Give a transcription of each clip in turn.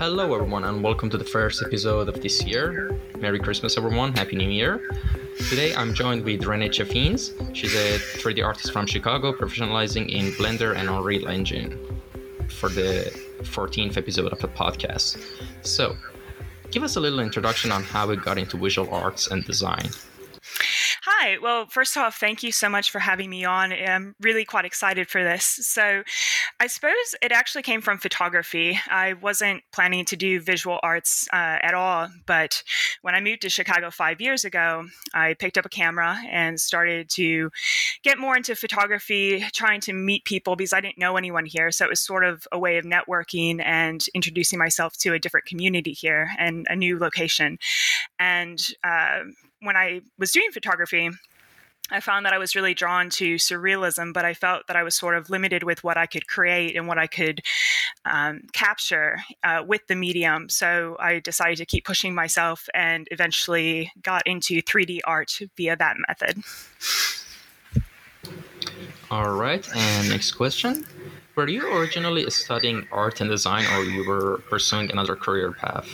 Hello, everyone, and welcome to the first episode of this year. Merry Christmas, everyone. Happy New Year. Today, I'm joined with Renee Chaffins. She's a 3D artist from Chicago, professionalizing in Blender and Unreal Engine for the 14th episode of the podcast. So, give us a little introduction on how we got into visual arts and design. Hi. Well, first off, thank you so much for having me on. I'm really quite excited for this. So, I suppose it actually came from photography. I wasn't planning to do visual arts uh, at all, but when I moved to Chicago five years ago, I picked up a camera and started to get more into photography, trying to meet people because I didn't know anyone here. So, it was sort of a way of networking and introducing myself to a different community here and a new location. And uh, when I was doing photography, I found that I was really drawn to surrealism, but I felt that I was sort of limited with what I could create and what I could um, capture uh, with the medium. So I decided to keep pushing myself and eventually got into 3D art via that method. All right, and next question. Were you originally studying art and design or you were pursuing another career path?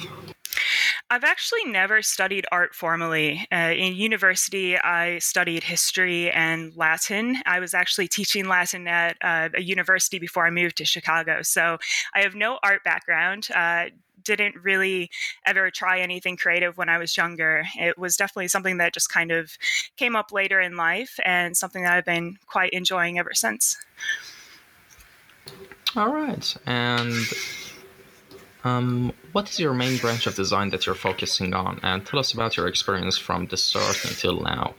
I've actually never studied art formally. Uh, in university, I studied history and Latin. I was actually teaching Latin at uh, a university before I moved to Chicago. So I have no art background. Uh, didn't really ever try anything creative when I was younger. It was definitely something that just kind of came up later in life and something that I've been quite enjoying ever since. All right. And um, what is your main branch of design that you're focusing on? And tell us about your experience from the start until now.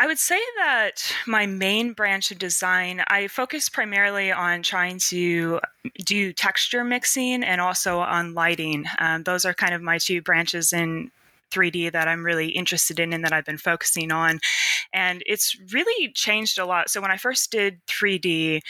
I would say that my main branch of design, I focus primarily on trying to do texture mixing and also on lighting. Um, those are kind of my two branches in 3D that I'm really interested in and that I've been focusing on. And it's really changed a lot. So when I first did 3D,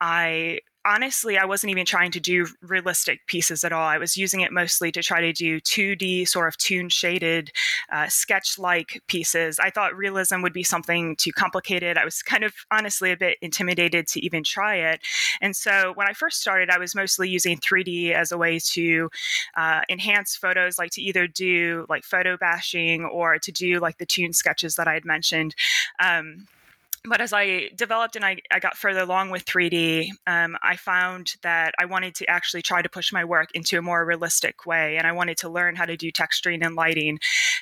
I honestly, I wasn't even trying to do realistic pieces at all. I was using it mostly to try to do 2D, sort of toon shaded, uh, sketch like pieces. I thought realism would be something too complicated. I was kind of honestly a bit intimidated to even try it. And so when I first started, I was mostly using 3D as a way to uh, enhance photos, like to either do like photo bashing or to do like the toon sketches that I had mentioned. Um, but as I developed and I, I got further along with 3D, um, I found that I wanted to actually try to push my work into a more realistic way. And I wanted to learn how to do texturing and lighting.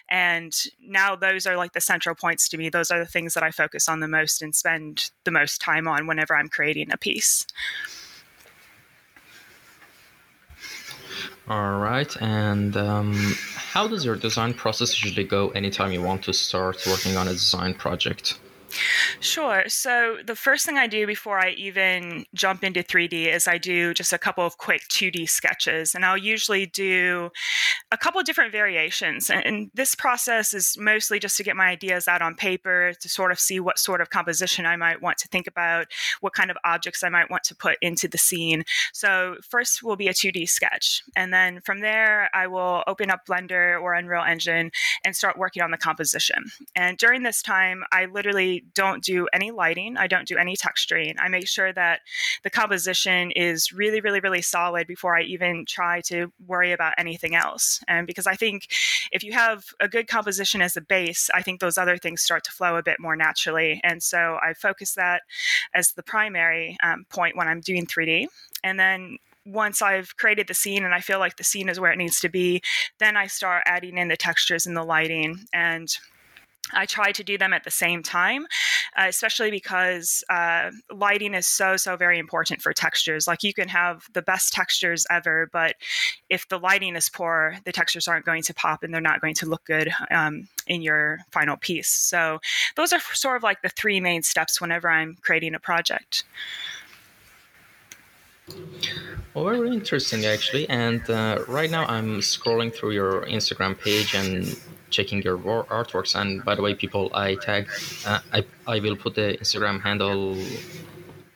And now those are like the central points to me. Those are the things that I focus on the most and spend the most time on whenever I'm creating a piece. All right. And um, how does your design process usually go anytime you want to start working on a design project? Sure. So the first thing I do before I even jump into 3D is I do just a couple of quick 2D sketches, and I'll usually do a couple of different variations. And this process is mostly just to get my ideas out on paper to sort of see what sort of composition I might want to think about, what kind of objects I might want to put into the scene. So first will be a 2D sketch, and then from there I will open up Blender or Unreal Engine and start working on the composition. And during this time, I literally don't do any lighting. I don't do any texturing. I make sure that the composition is really, really, really solid before I even try to worry about anything else. And because I think if you have a good composition as a base, I think those other things start to flow a bit more naturally. And so I focus that as the primary um, point when I'm doing 3D. And then once I've created the scene and I feel like the scene is where it needs to be, then I start adding in the textures and the lighting. And I try to do them at the same time, uh, especially because uh, lighting is so, so very important for textures. Like you can have the best textures ever, but if the lighting is poor, the textures aren't going to pop and they're not going to look good um, in your final piece. So those are sort of like the three main steps whenever I'm creating a project. Well, very interesting, actually. And uh, right now, I'm scrolling through your Instagram page and checking your artworks. And by the way, people, I tag, uh, I, I will put the Instagram handle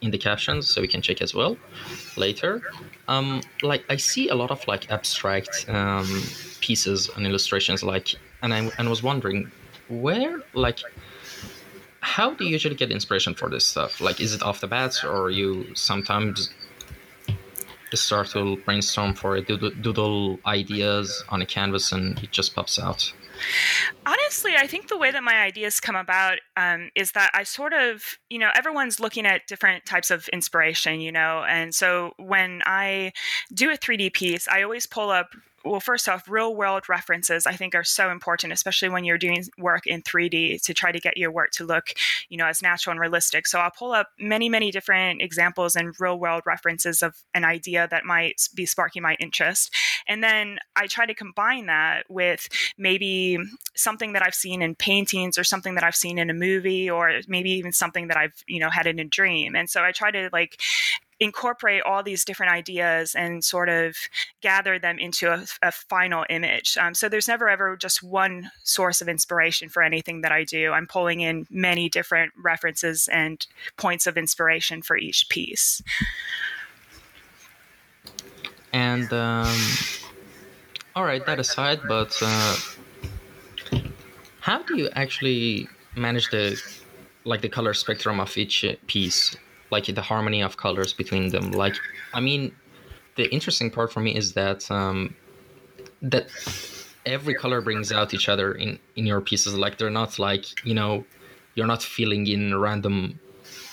in the captions so we can check as well later. Um, like I see a lot of like abstract um, pieces and illustrations, like, and I and was wondering where like how do you usually get inspiration for this stuff? Like, is it off the bat, or you sometimes start to brainstorm for it, doodle, doodle ideas on a canvas, and it just pops out? Honestly, I think the way that my ideas come about um, is that I sort of, you know, everyone's looking at different types of inspiration, you know, and so when I do a 3D piece, I always pull up well, first off, real world references I think are so important, especially when you're doing work in 3D to try to get your work to look, you know, as natural and realistic. So I'll pull up many, many different examples and real world references of an idea that might be sparking my interest. And then I try to combine that with maybe something that I've seen in paintings or something that I've seen in a movie or maybe even something that I've, you know, had in a dream. And so I try to like incorporate all these different ideas and sort of gather them into a, a final image. Um, so there's never ever just one source of inspiration for anything that I do. I'm pulling in many different references and points of inspiration for each piece. And um, all right, that aside, but uh, how do you actually manage the like the color spectrum of each piece? Like the harmony of colors between them. Like, I mean, the interesting part for me is that um, that every color brings out each other in in your pieces. Like they're not like you know, you're not filling in random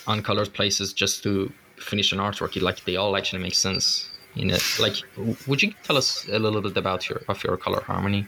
uncolored places just to finish an artwork. Like they all actually make sense in it like would you tell us a little bit about your of your color harmony?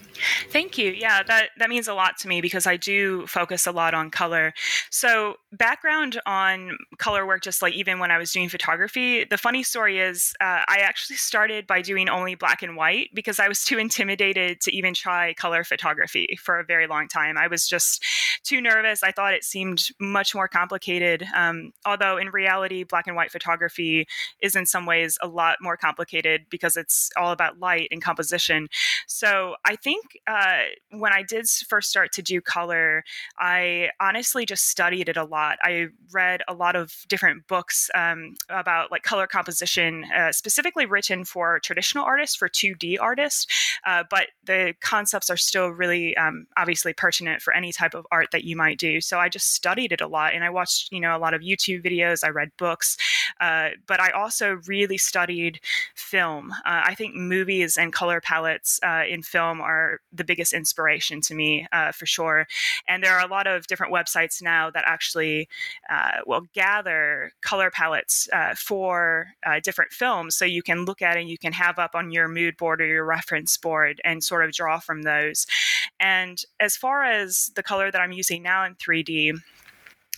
Thank you. Yeah that that means a lot to me because i do focus a lot on color. So background on color work just like even when i was doing photography the funny story is uh, i actually started by doing only black and white because i was too intimidated to even try color photography for a very long time. I was just too nervous. I thought it seemed much more complicated um, although in reality black and white photography is in some ways a lot more complicated complicated because it's all about light and composition. So I think uh, when I did first start to do color, I honestly just studied it a lot. I read a lot of different books um, about like color composition, uh, specifically written for traditional artists, for 2D artists. Uh, but the concepts are still really um, obviously pertinent for any type of art that you might do. So I just studied it a lot and I watched, you know, a lot of YouTube videos, I read books, uh, but I also really studied film. Uh, I think movies and color palettes uh, in film are the biggest inspiration to me, uh, for sure. And there are a lot of different websites now that actually uh, will gather color palettes uh, for uh, different films. So you can look at and you can have up on your mood board or your reference board and sort of draw from those. And as far as the color that I'm using now in 3D,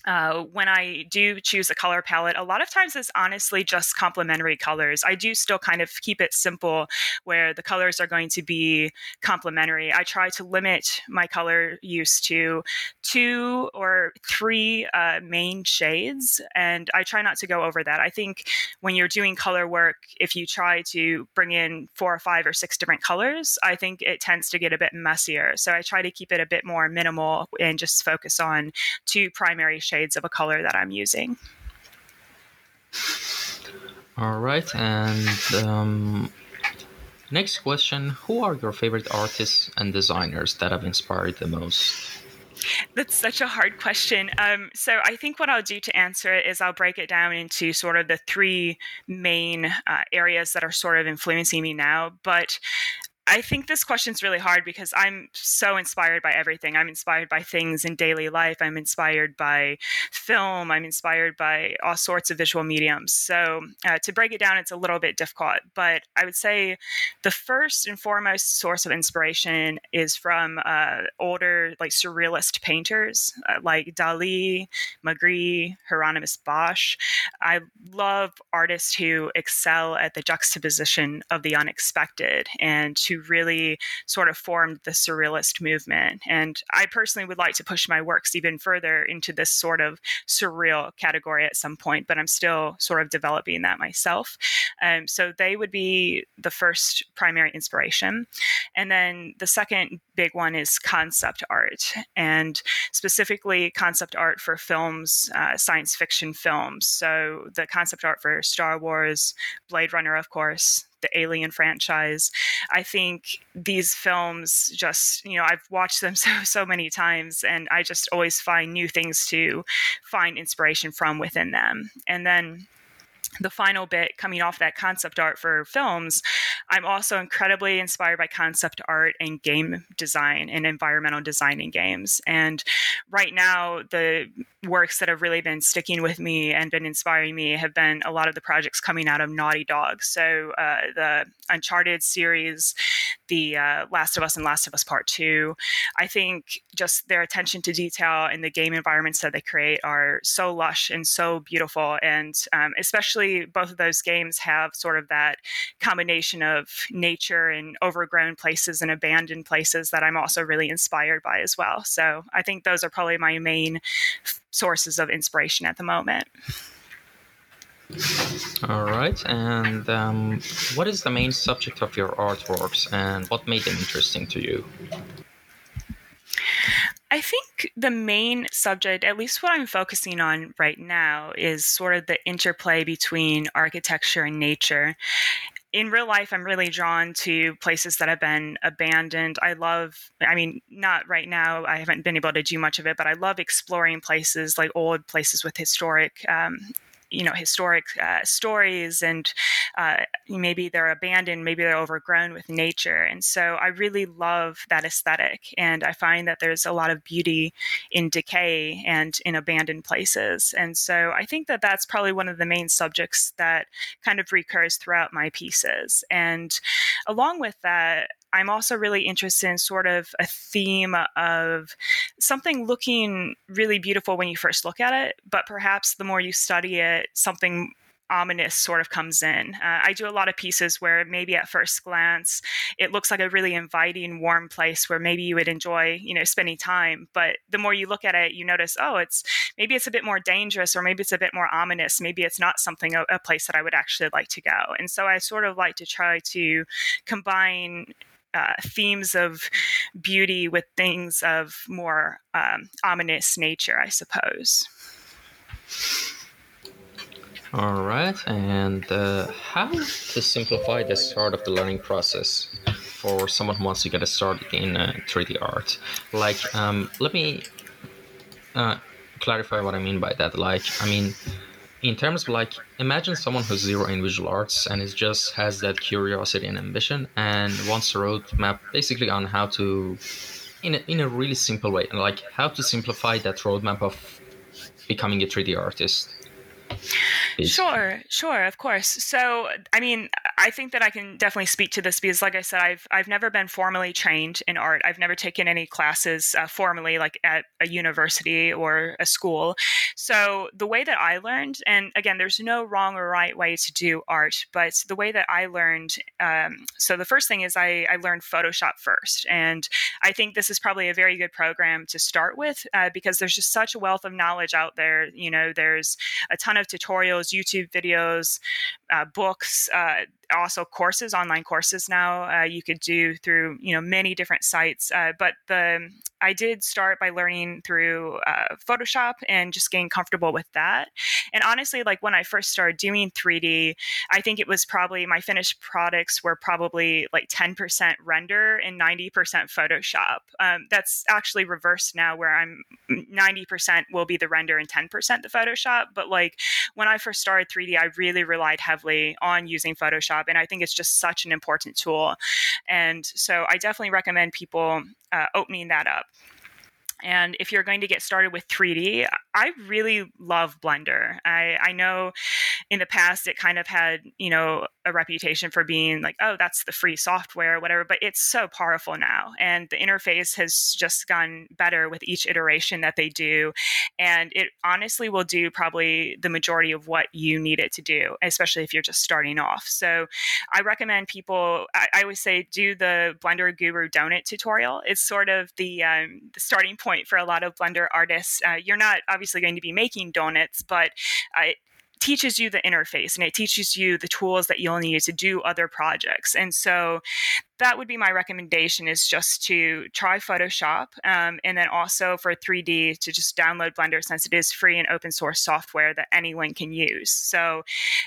uh, when I do choose a color palette, a lot of times it's honestly just complementary colors. I do still kind of keep it simple where the colors are going to be complementary. I try to limit my color use to two or three uh, main shades, and I try not to go over that. I think when you're doing color work, if you try to bring in four or five or six different colors, I think it tends to get a bit messier. So I try to keep it a bit more minimal and just focus on two primary shades shades of a color that I'm using. All right, and um, next question: Who are your favorite artists and designers that have inspired the most? That's such a hard question. Um, so I think what I'll do to answer it is I'll break it down into sort of the three main uh, areas that are sort of influencing me now. But I think this question is really hard because I'm so inspired by everything. I'm inspired by things in daily life. I'm inspired by film. I'm inspired by all sorts of visual mediums. So uh, to break it down, it's a little bit difficult. But I would say the first and foremost source of inspiration is from uh, older, like surrealist painters uh, like Dali, Magritte, Hieronymus Bosch. I love artists who excel at the juxtaposition of the unexpected and to really sort of formed the surrealist movement. And I personally would like to push my works even further into this sort of surreal category at some point, but I'm still sort of developing that myself. Um, so they would be the first primary inspiration. And then the second big one is concept art, and specifically concept art for films, uh, science fiction films. So the concept art for Star Wars, Blade Runner, of course, the Alien franchise. I think these films just, you know, I've watched them so, so many times and I just always find new things to find inspiration from within them. And then the final bit coming off that concept art for films, I'm also incredibly inspired by concept art and game design and environmental design in games. And right now, the works that have really been sticking with me and been inspiring me have been a lot of the projects coming out of Naughty Dog. So uh, the Uncharted series, the uh, Last of Us and Last of Us Part 2. I think just their attention to detail and the game environments that they create are so lush and so beautiful. And um, especially both of those games have sort of that combination of nature and overgrown places and abandoned places that I'm also really inspired by as well. So I think those are probably my main sources of inspiration at the moment. All right, and um, what is the main subject of your artworks, and what made them interesting to you? I think the main subject, at least what I'm focusing on right now, is sort of the interplay between architecture and nature. In real life, I'm really drawn to places that have been abandoned. I love, I mean, not right now, I haven't been able to do much of it, but I love exploring places like old places with historic um, you know historic uh, stories and uh, maybe they're abandoned maybe they're overgrown with nature. And so i really love that aesthetic and i find that there's a lot of beauty in decay and in abandoned places. And so i think that that's probably one of the main subjects that kind of recurs throughout my pieces. And along with that I'm also really interested in sort of a theme of something looking really beautiful when you first look at it, but perhaps the more you study it, something ominous sort of comes in. Uh, I do a lot of pieces where maybe at first glance it looks like a really inviting, warm place where maybe you would enjoy, you know, spending time. But the more you look at it, you notice, oh, it's maybe it's a bit more dangerous, or maybe it's a bit more ominous. Maybe it's not something a, a place that I would actually like to go. And so I sort of like to try to combine uh, themes of beauty with things of more um, ominous nature, I suppose. All right, and uh, how to simplify the start of the learning process for someone who wants to get started in uh, 3D art? Like, um, let me uh, clarify what I mean by that. Like, I mean, in terms of like imagine someone who's zero in visual arts and is just has that curiosity and ambition and wants a roadmap basically on how to in a, in a really simple way and like how to simplify that roadmap of becoming a 3d artist Sure, sure, of course. So, I mean, I think that I can definitely speak to this because, like I said, I've I've never been formally trained in art. I've never taken any classes uh, formally, like at a university or a school. So, the way that I learned, and again, there's no wrong or right way to do art, but the way that I learned. Um, so, the first thing is I, I learned Photoshop first, and I think this is probably a very good program to start with uh, because there's just such a wealth of knowledge out there. You know, there's a ton of tutorials YouTube videos, uh, books, uh, also courses, online courses now uh, you could do through you know many different sites. Uh, but the I did start by learning through uh, Photoshop and just getting comfortable with that. And honestly, like when I first started doing 3D, I think it was probably my finished products were probably like 10% render and 90% Photoshop. Um, that's actually reversed now, where I'm 90% will be the render and 10% the Photoshop. But like when I first started 3D, I really relied heavily on using Photoshop And I think it's just such an important tool. And so I definitely recommend people uh, opening that up. And if you're going to get started with 3D, I really love Blender. I, I know in the past it kind of had, you know, a reputation for being like, oh, that's the free software whatever, but it's so powerful now. And the interface has just gotten better with each iteration that they do. And it honestly will do probably the majority of what you need it to do, especially if you're just starting off. So I recommend people, I, I always say, do the Blender Guru Donut tutorial. It's sort of the, um, the starting point for a lot of Blender artists. Uh, you're not obviously going to be making donuts, but uh, teaches you the interface and it teaches you the tools that you'll need to do other projects. And so that would be my recommendation is just to try Photoshop um, and then also for 3D to just download Blender since it is free and open source software that anyone can use. So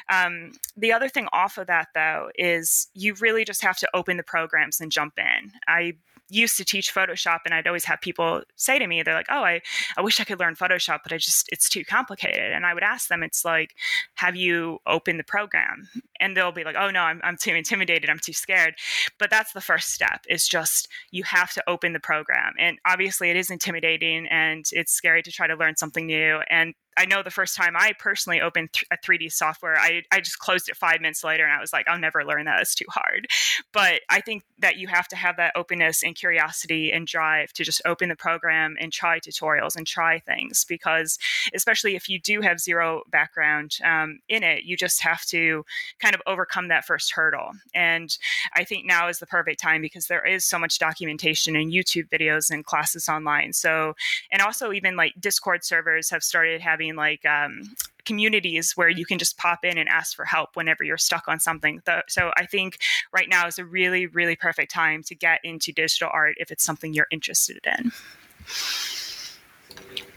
um, the other thing off of that though is you really just have to open the programs and jump in. I used to teach Photoshop and I'd always have people say to me, they're like, Oh, I, I wish I could learn Photoshop, but I just, it's too complicated. And I would ask them, it's like, have you opened the program? And they'll be like, Oh no, I'm, I'm too intimidated. I'm too scared. But that's the first step is just, you have to open the program. And obviously it is intimidating and it's scary to try to learn something new. And I know the first time I personally opened th- a 3D software, I, I just closed it five minutes later and I was like, I'll never learn that. It's too hard. But I think that you have to have that openness and curiosity and drive to just open the program and try tutorials and try things because, especially if you do have zero background um, in it, you just have to kind of overcome that first hurdle. And I think now is the perfect time because there is so much documentation and YouTube videos and classes online. So, and also even like Discord servers have started having having like um, communities where you can just pop in and ask for help whenever you're stuck on something. So I think right now is a really, really perfect time to get into digital art if it's something you're interested in.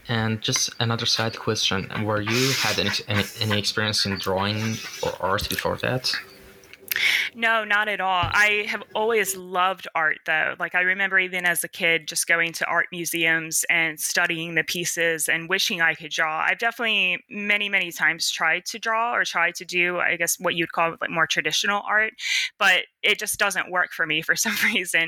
And just another side question: Were you had any, any, any experience in drawing or art before that? No, not at all. I have always loved art, though. Like, I remember even as a kid just going to art museums and studying the pieces and wishing I could draw. I've definitely many, many times tried to draw or tried to do, I guess, what you'd call like more traditional art, but it just doesn't work for me for some reason.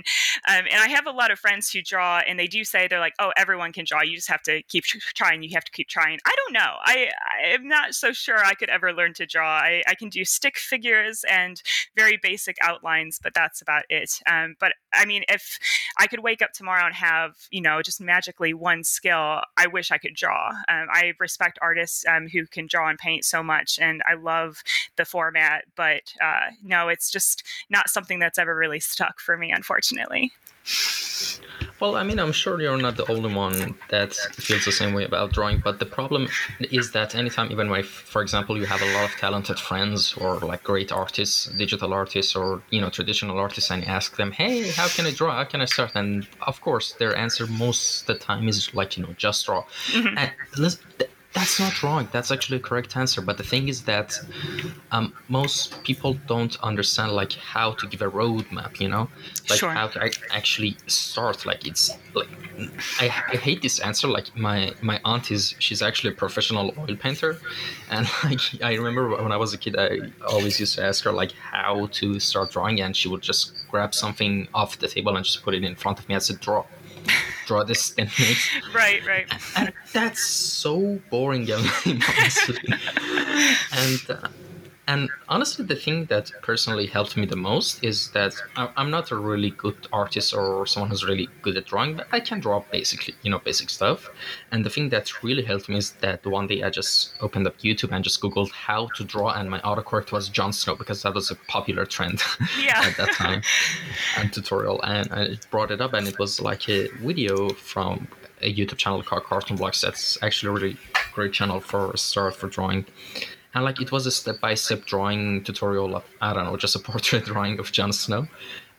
Um, and I have a lot of friends who draw, and they do say they're like, "Oh, everyone can draw. You just have to keep trying. You have to keep trying." I don't know. I I'm not so sure I could ever learn to draw. I, I can do stick figures and very basic outlines, but that's about it. Um, but I mean, if I could wake up tomorrow and have you know just magically one skill, I wish I could draw. Um, I respect artists um, who can draw and paint so much, and I love the format. But uh, no, it's just not something that's ever really stuck for me, unfortunately. Well, I mean, I'm sure you're not the only one that feels the same way about drawing, but the problem is that anytime, even when, for example, you have a lot of talented friends or like great artists, digital artists, or you know, traditional artists, and you ask them, "Hey, how can I draw? How can I start?" and of course, their answer most of the time is like, you know, just draw. Mm-hmm. And that's not wrong. That's actually a correct answer. But the thing is that um, most people don't understand like how to give a roadmap. You know, like sure. how to actually start. Like it's like I, I hate this answer. Like my my aunt is she's actually a professional oil painter, and like I remember when I was a kid, I always used to ask her like how to start drawing, and she would just grab something off the table and just put it in front of me and said draw draw this technique. right, right. And that's so boring, honestly. and uh, and honestly, the thing that personally helped me the most is that I'm not a really good artist or someone who's really good at drawing, but I can draw basically, you know, basic stuff. And the thing that really helped me is that one day I just opened up YouTube and just Googled how to draw, and my autocorrect was Jon Snow because that was a popular trend yeah. at that time and tutorial. And I brought it up, and it was like a video from a YouTube channel called Cartoon Blocks. That's actually a really great channel for a start for drawing and like it was a step-by-step drawing tutorial of i don't know just a portrait drawing of Jon Snow.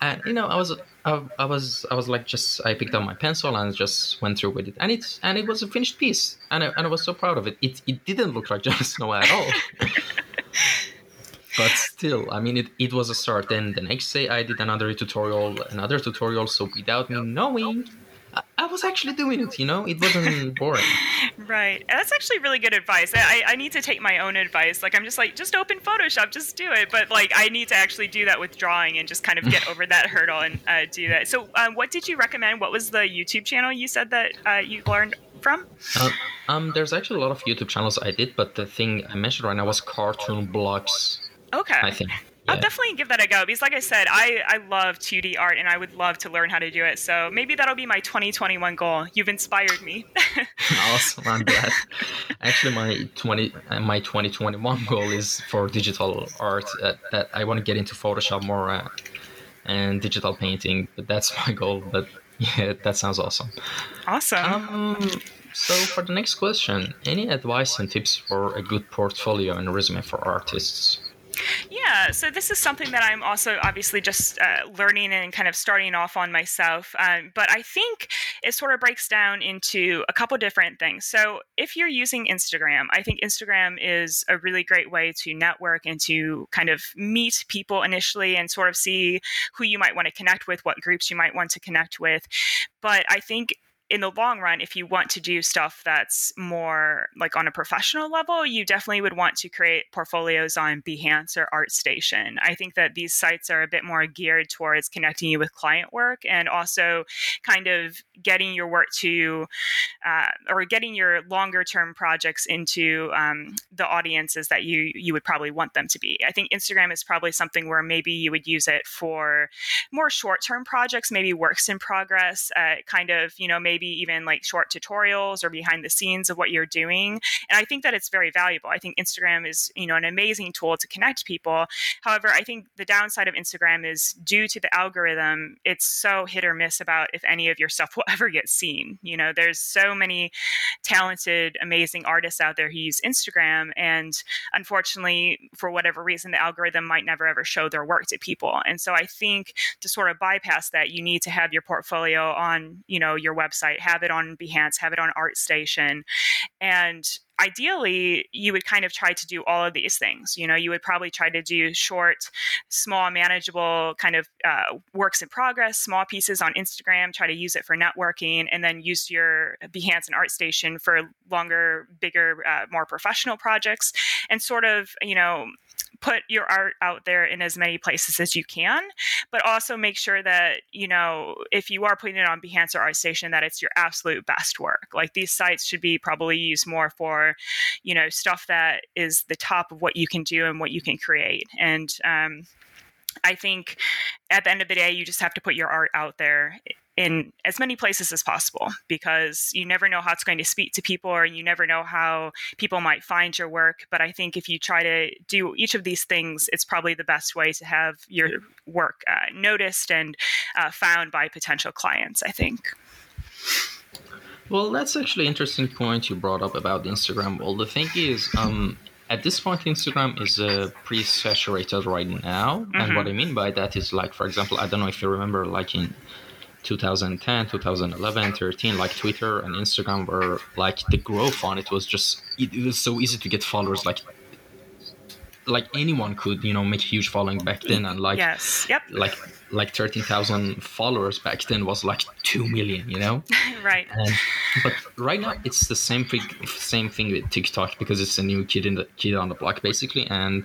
And you know i was I, I, was i was like just i picked up my pencil and just went through with it. And it's and it was a finished piece. And I, and I was so proud of it. It, it didn't look like Jon Snow at all. But still i mean it, it was a start. Then the next day i did another tutorial another tutorial. So without me knowing I was actually doing it, you know? It wasn't boring. right. That's actually really good advice. I, I need to take my own advice. Like, I'm just like, just open Photoshop, just do it. But, like, I need to actually do that with drawing and just kind of get over that hurdle and uh, do that. So, um, what did you recommend? What was the YouTube channel you said that uh, you learned from? Uh, um, there's actually a lot of YouTube channels I did, but the thing I mentioned right now was Cartoon Blocks. Okay. I think. I'll definitely give that a go because, like I said, I, I love 2D art and I would love to learn how to do it. So maybe that'll be my 2021 goal. You've inspired me. awesome, I'm glad. Actually, my 20 uh, my 2021 goal is for digital art. Uh, that I want to get into Photoshop more uh, and digital painting. But that's my goal. But yeah, that sounds awesome. Awesome. Um, So, for the next question, any advice and tips for a good portfolio and resume for artists? Yeah, so this is something that I'm also obviously just uh, learning and kind of starting off on myself. Um, but I think it sort of breaks down into a couple different things. So if you're using Instagram, I think Instagram is a really great way to network and to kind of meet people initially and sort of see who you might want to connect with, what groups you might want to connect with. But I think in the long run, if you want to do stuff that's more like on a professional level, you definitely would want to create portfolios on Behance or ArtStation. I think that these sites are a bit more geared towards connecting you with client work and also kind of getting your work to uh, or getting your longer term projects into um, the audiences that you you would probably want them to be. I think Instagram is probably something where maybe you would use it for more short term projects, maybe works in progress, uh, kind of you know maybe maybe even like short tutorials or behind the scenes of what you're doing. And I think that it's very valuable. I think Instagram is, you know, an amazing tool to connect people. However, I think the downside of Instagram is due to the algorithm, it's so hit or miss about if any of your stuff will ever get seen. You know, there's so many talented, amazing artists out there who use Instagram. And unfortunately, for whatever reason, the algorithm might never ever show their work to people. And so I think to sort of bypass that, you need to have your portfolio on, you know, your website website, have it on Behance, have it on ArtStation. And ideally you would kind of try to do all of these things you know you would probably try to do short small manageable kind of uh, works in progress small pieces on instagram try to use it for networking and then use your behance and artstation for longer bigger uh, more professional projects and sort of you know put your art out there in as many places as you can, but also make sure that, you know, if you are putting it on Behance or ArtStation, that it's your absolute best work. Like these sites should be probably used more for, you know, stuff that is the top of what you can do and what you can create. And, um, I think at the end of the day, you just have to put your art out there in as many places as possible because you never know how it's going to speak to people or you never know how people might find your work. But I think if you try to do each of these things, it's probably the best way to have your work uh, noticed and uh, found by potential clients, I think. Well, that's actually an interesting point you brought up about Instagram. Well, the thing is, um, at this point, Instagram is uh, pretty saturated right now. Mm-hmm. And what I mean by that is, like, for example, I don't know if you remember, like in 2010 2011 13 like twitter and instagram were like the growth on. It was just it, it was so easy to get followers like like anyone could you know make huge following back then and like yes yep. like like 13,000 followers back then was like 2 million you know? Right. And, but right now it's the same thing same thing with tiktok because it's a new kid in the kid on the block basically. And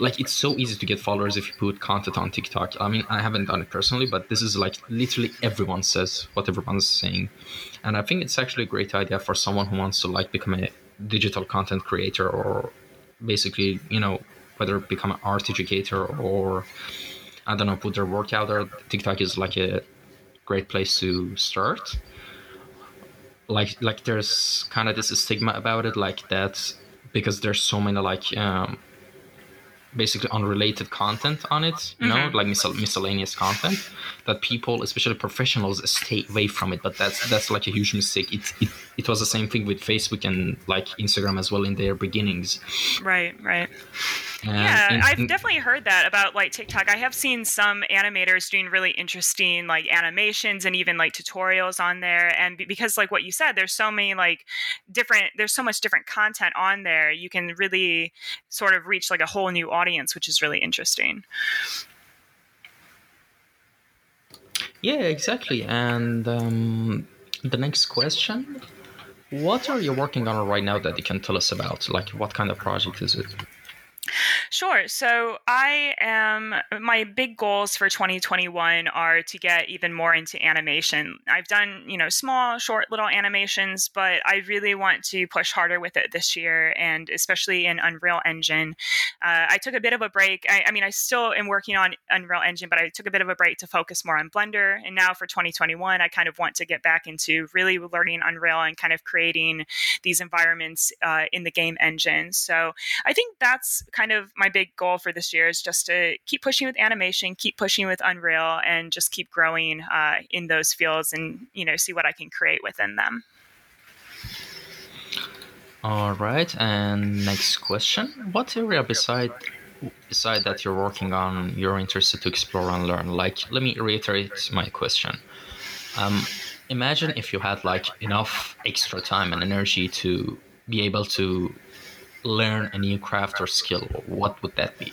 like it's so easy to get followers if you put content on TikTok. I mean, I haven't done it personally, but this is like literally everyone says what everyone's saying, and I think it's actually a great idea for someone who wants to like become a digital content creator or basically you know whether become an art educator or I don't know put their work out there. TikTok is like a great place to start. Like like there's kind of this stigma about it, like that because there's so many like um, basically unrelated content on it you mm-hmm. know like miscell- miscellaneous content that people especially professionals stay away from it but that's that's like a huge mistake it, it it was the same thing with facebook and like instagram as well in their beginnings right right yeah, and, I've definitely heard that about like TikTok. I have seen some animators doing really interesting like animations and even like tutorials on there. And because like what you said, there's so many like different, there's so much different content on there. You can really sort of reach like a whole new audience, which is really interesting. Yeah, exactly. And um, the next question. What are you working on right now that you can tell us about? Like, what kind of project is it? Sure. So I am, my big goals for 2021 are to get even more into animation. I've done, you know, small, short little animations, but I really want to push harder with it this year and especially in Unreal Engine. Uh, I took a bit of a break. I, I mean, I still am working on Unreal Engine, but I took a bit of a break to focus more on Blender. And now for 2021, I kind of want to get back into really learning Unreal and kind of creating these environments uh, in the game engine. So I think that's kind of my big goal for this year is just to keep pushing with animation, keep pushing with Unreal, and just keep growing uh, in those fields and you know see what I can create within them. All right, and next question: What area beside beside that you're working on you're interested to explore and learn? Like, let me reiterate my question. Um, imagine if you had like enough extra time and energy to be able to learn a new craft or skill. What would that be?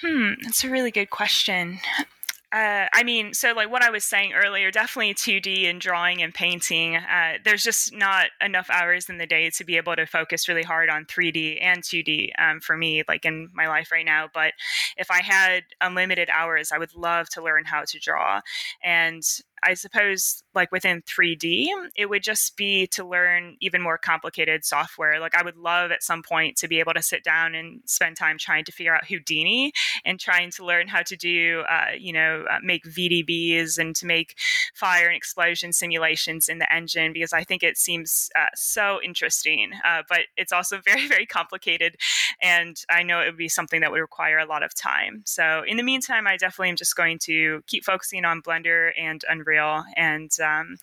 Hmm, that's a really good question. Uh, I mean, so like what I was saying earlier, definitely 2D and drawing and painting. Uh, there's just not enough hours in the day to be able to focus really hard on 3D and 2D um, for me, like in my life right now. But if I had unlimited hours, I would love to learn how to draw. And I suppose like within 3D, it would just be to learn even more complicated software. Like I would love at some point to be able to sit down and spend time trying to figure out Houdini and trying to learn how to do, uh, you know, uh, make VDBs and to make fire and explosion simulations in the engine because I think it seems uh, so interesting. Uh, but it's also very, very complicated. And I know it would be something that would require a lot of time. So in the meantime, I definitely am just going to keep focusing on Blender and Unreal And um,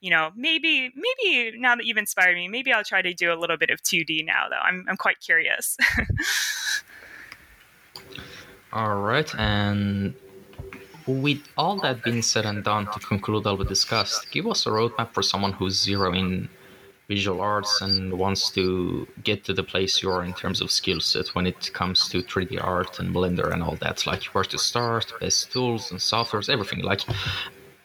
you know, maybe maybe now that you've inspired me, maybe I'll try to do a little bit of 2D now. Though I'm I'm quite curious. all right, and with all that being said and done, to conclude all we discussed, give us a roadmap for someone who's zero in visual arts and wants to get to the place you are in terms of skill set when it comes to 3D art and Blender and all that. Like where to start, best tools and softwares, everything. Like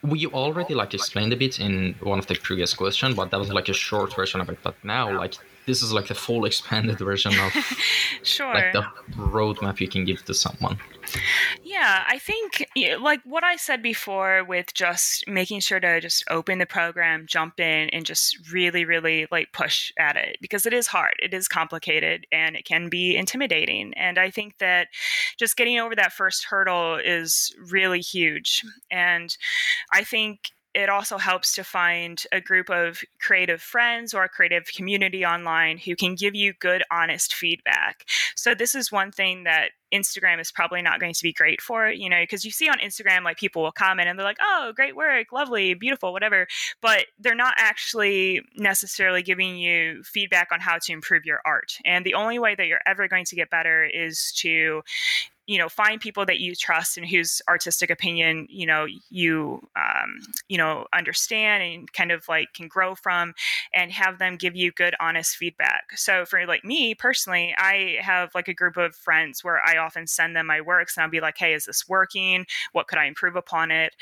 we already like explained a bit in one of the previous questions, but that was like a short version of it. But now, like this is like the full expanded version of sure like the roadmap you can give to someone. Yeah, I think like what I said before with just making sure to just open the program, jump in, and just really, really like push at it because it is hard, it is complicated, and it can be intimidating. And I think that just getting over that first hurdle is really huge. And I think it also helps to find a group of creative friends or a creative community online who can give you good, honest feedback. So, this is one thing that Instagram is probably not going to be great for, you know, because you see on Instagram, like people will comment and they're like, oh, great work, lovely, beautiful, whatever. But they're not actually necessarily giving you feedback on how to improve your art. And the only way that you're ever going to get better is to you know find people that you trust and whose artistic opinion you know you um, you know understand and kind of like can grow from and have them give you good honest feedback. So for like me personally i have like a group of friends where i often send them my works and i'll be like hey is this working? What could i improve upon it?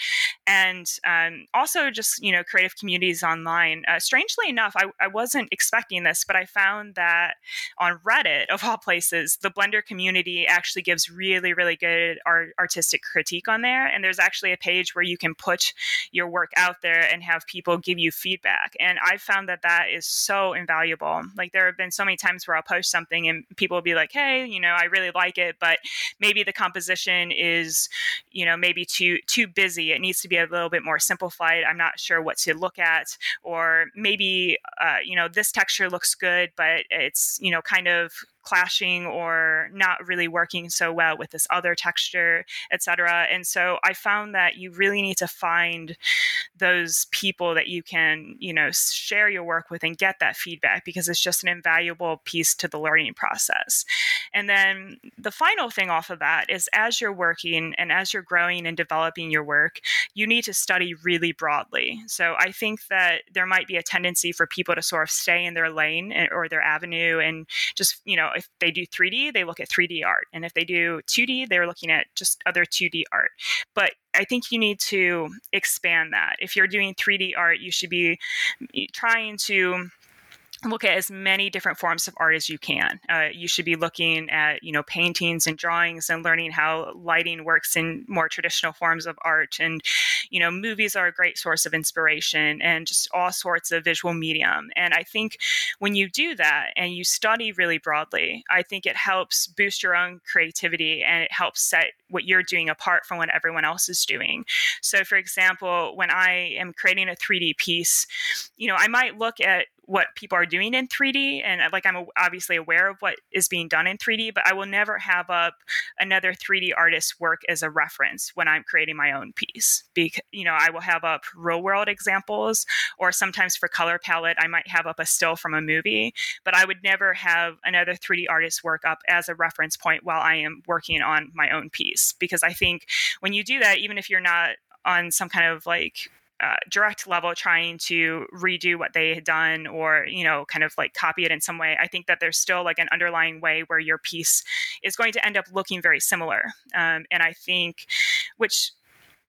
And um, also just you know creative communities online. Uh, strangely enough I, I wasn't expecting this but i found that on reddit of all places the blender community actually gives really really, really good art, artistic critique on there. And there's actually a page where you can put your work out there and have people give you feedback. And I've found that that is so invaluable. Like there have been so many times where I'll post something and people will be like, hey, you know, I really like it, but maybe the composition is, you know, maybe too too busy. It needs to be a little bit more simplified. I'm not sure what to look at. Or maybe, uh, you know, this texture looks good, but it's, you know, kind of clashing or not really working so well with this other texture, etc. And so I found that you really need to find those people that you can, you know, share your work with and get that feedback because it's just an invaluable piece to the learning process. And then the final thing off of that is as you're working and as you're growing and developing your work, you need to study really broadly. So I think that there might be a tendency for people to sort of stay in their lane or their avenue and just, you know, if they do 3D, they look at 3D art. And if they do 2D, they're looking at just other 2D art. But I think you need to expand that. If you're doing 3D art, you should be mm, trying to look at as many different forms of art as you can. Uh, you should be looking at you know paintings and drawings and learning how lighting works in more traditional forms of art. And you know movies are a great source of inspiration and just all sorts of visual medium. And I think when you do that and you study really broadly, I think it helps boost your own creativity and it helps set what you're doing apart from what everyone else is doing. So, for example, when I am creating a 3D piece, you know I might look at what people are doing in 3D, and uh, like I'm obviously aware of what is being done in 3D, but I will never have up another 3D artist's work as a reference when I'm creating my own piece. Because you know, I will have up real world examples, or sometimes for color palette, I might have up a still from a movie, but I would never have another 3D artist's work up as a reference point while I am working on my own piece. Because I think when you do that, even if you're not on some kind of like uh, direct level trying to redo what they had done or you know kind of like copy it in some way i think that there's still like an underlying way where your piece is going to end up looking very similar. Um, and i think which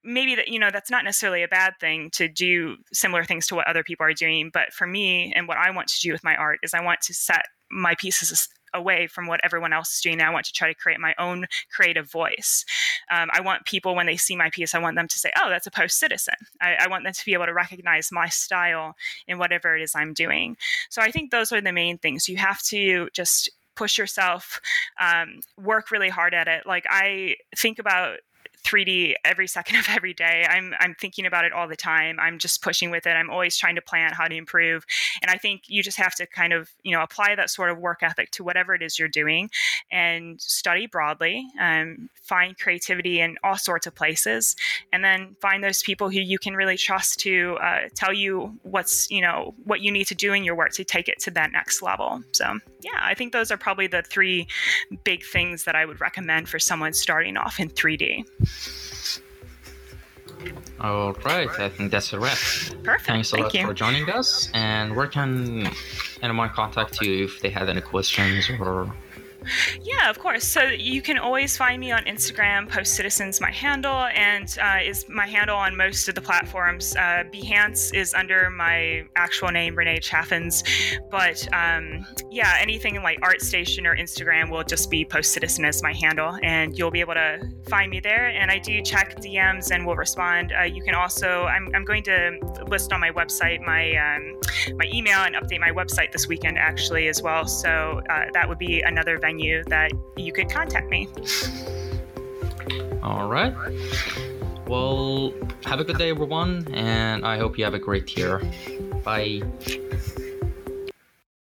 maybe that you know that's not necessarily a bad thing to do similar things to what other people are doing but for me and what i want to do with my art is i want to set my pieces away from what everyone else is doing. I want to try to create my own creative voice. Um, I want people, when they see my piece, I want them to say, oh, that's a post citizen. I, I, want them to be able to recognize my style in whatever it is I'm doing. So I think those are the main things. You have to just push yourself, um, work really hard at it. Like I think about 3D every second of every day. I'm I'm thinking about it all the time. I'm just pushing with it. I'm always trying to plan how to improve. And I think you just have to kind of, you know, apply that sort of work ethic to whatever it is you're doing and study broadly, um, find creativity in all sorts of places, and then find those people who you can really trust to uh, tell you what's, you know, what you need to do in your work to take it to that next level. So, yeah, I think those are probably the three big things that I would recommend for someone starting off in 3D. All right, I think that's a wrap. Perfect. Thanks a Thank lot you. for joining us. And where can anyone contact you if they have any questions or Yeah, of course. So you can always find me on Instagram. Post Citizens, my handle, and uh, is my handle on most of the platforms. Uh, Behance is under my actual name, Renee Chaffins. But um, yeah, anything like ArtStation or Instagram will just be Post Citizen as my handle, and you'll be able to find me there. And I do check DMs and will respond. Uh, you can also, I'm, I'm going to list on my website my um, my email and update my website this weekend actually as well. So uh, that would be another venue that you could contact me. All right. Well, have a good day, everyone, and I hope you have a great year. Bye.